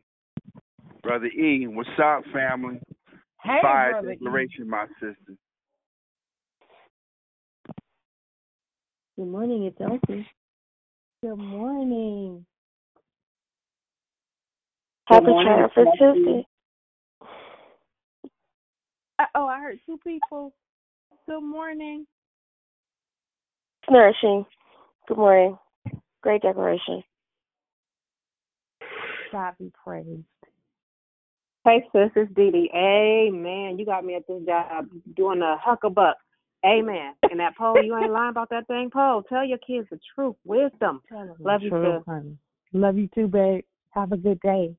Brother E, what's up, family? Hey, Fire brother E. declaration, my sister. Good morning, it's Elsie. Good morning. Happy morning, Triumphant Tuesday. Uh, oh, I heard two people. Good morning. It's nourishing. Good morning. Great declaration. God be praised. Hey, sis, it's Dee Dee. Amen. You got me at this job doing a huckabuck. Amen. And that pole, you ain't lying about that thing pole. Tell your kids the truth, wisdom. Love you, True, sis. honey. Love you too, babe. Have a good day.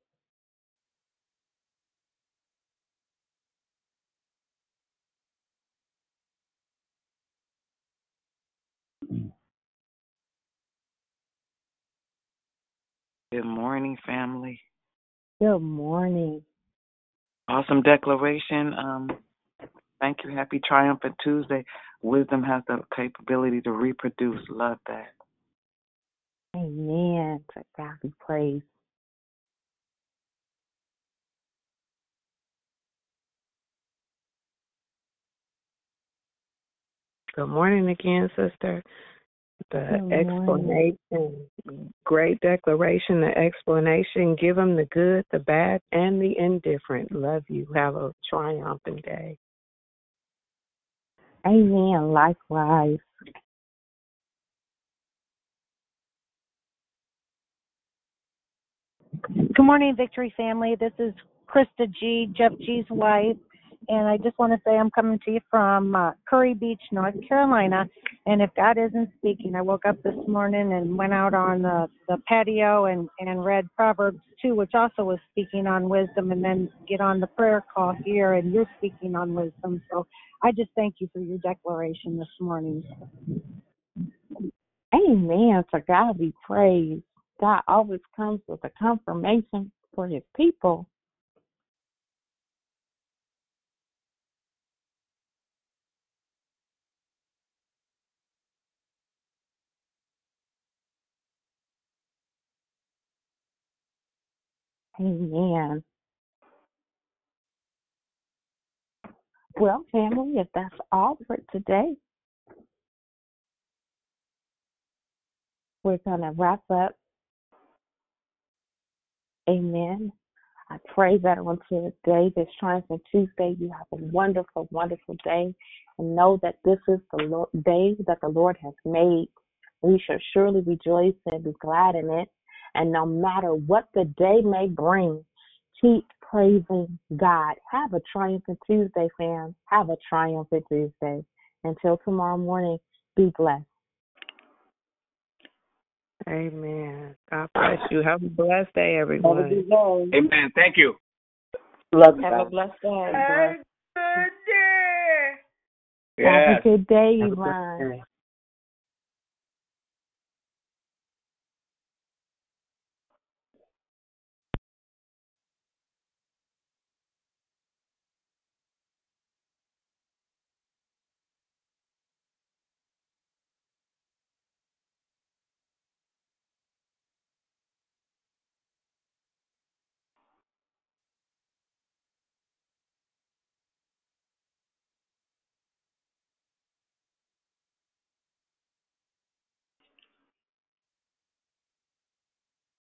Good morning, family. Good morning. Awesome declaration. Um, thank you. Happy Triumphant Tuesday. Wisdom has the capability to reproduce. Love that. Amen. To God be praised. Good morning again, sister. The Good morning. explanation, great declaration, the explanation, give them the good, the bad, and the indifferent. Love you. Have a triumphant day. Amen. Likewise. Good morning, Victory family. This is Krista G, Jeff G's wife, and I just want to say I'm coming to you from uh, Kure Beach, North Carolina. And if God isn't speaking, I woke up this morning and went out on the, the patio and, and read Proverbs 2, which also was speaking on wisdom, and then get on the prayer call here, and you're speaking on wisdom. So I just thank you for your declaration this morning. Amen. To God be praised. God always comes with a confirmation for his people. Amen. Well, family, if that's all for today, we're going to wrap up. Amen. I pray that on today, this Triumphant Tuesday, you have a wonderful, wonderful day. And know that this is the Lord, day that the Lord has made. We shall surely rejoice and be glad in it. And no matter what the day may bring, keep praising God. Have a triumphant Tuesday, fam. Have a triumphant Tuesday. Until tomorrow morning, be blessed. Amen. God bless you. Have a blessed day, everyone. Amen. Thank you. Love you. Have a guys. blessed day. Have a good day, Yvonne.